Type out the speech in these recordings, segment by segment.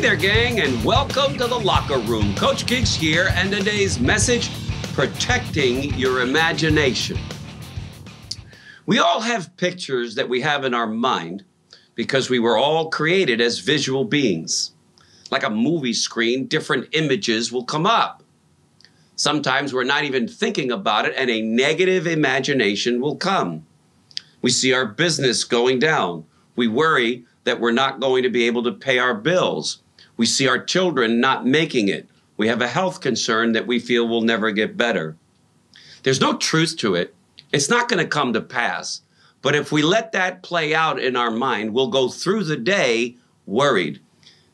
Hey there, gang, and welcome to the locker room. Coach Gigs here, and today's message protecting your imagination. We all have pictures that we have in our mind because we were all created as visual beings. Like a movie screen, different images will come up. Sometimes we're not even thinking about it, and a negative imagination will come. We see our business going down. We worry that we're not going to be able to pay our bills. We see our children not making it. We have a health concern that we feel will never get better. There's no truth to it. It's not going to come to pass. But if we let that play out in our mind, we'll go through the day worried.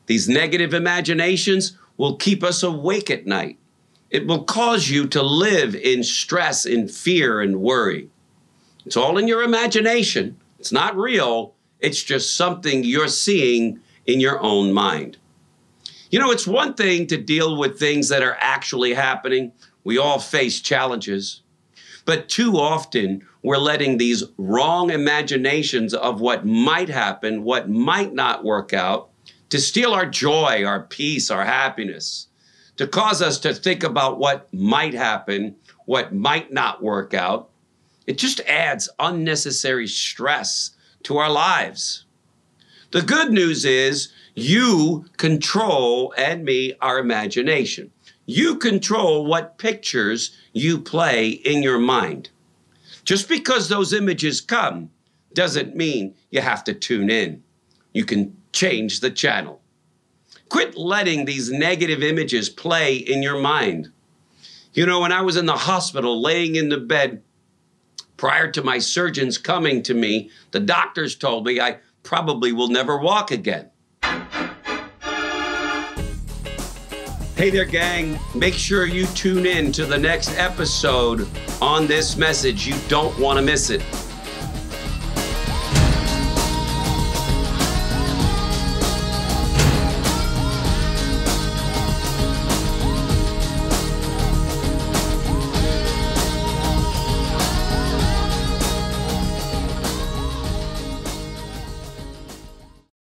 These negative imaginations will keep us awake at night. It will cause you to live in stress, in fear, and worry. It's all in your imagination. It's not real. It's just something you're seeing in your own mind. You know, it's one thing to deal with things that are actually happening. We all face challenges. But too often, we're letting these wrong imaginations of what might happen, what might not work out, to steal our joy, our peace, our happiness, to cause us to think about what might happen, what might not work out. It just adds unnecessary stress to our lives. The good news is you control, and me, our imagination. You control what pictures you play in your mind. Just because those images come doesn't mean you have to tune in. You can change the channel. Quit letting these negative images play in your mind. You know, when I was in the hospital laying in the bed prior to my surgeons coming to me, the doctors told me I probably will never walk again. Hey there, gang. Make sure you tune in to the next episode on this message. You don't want to miss it.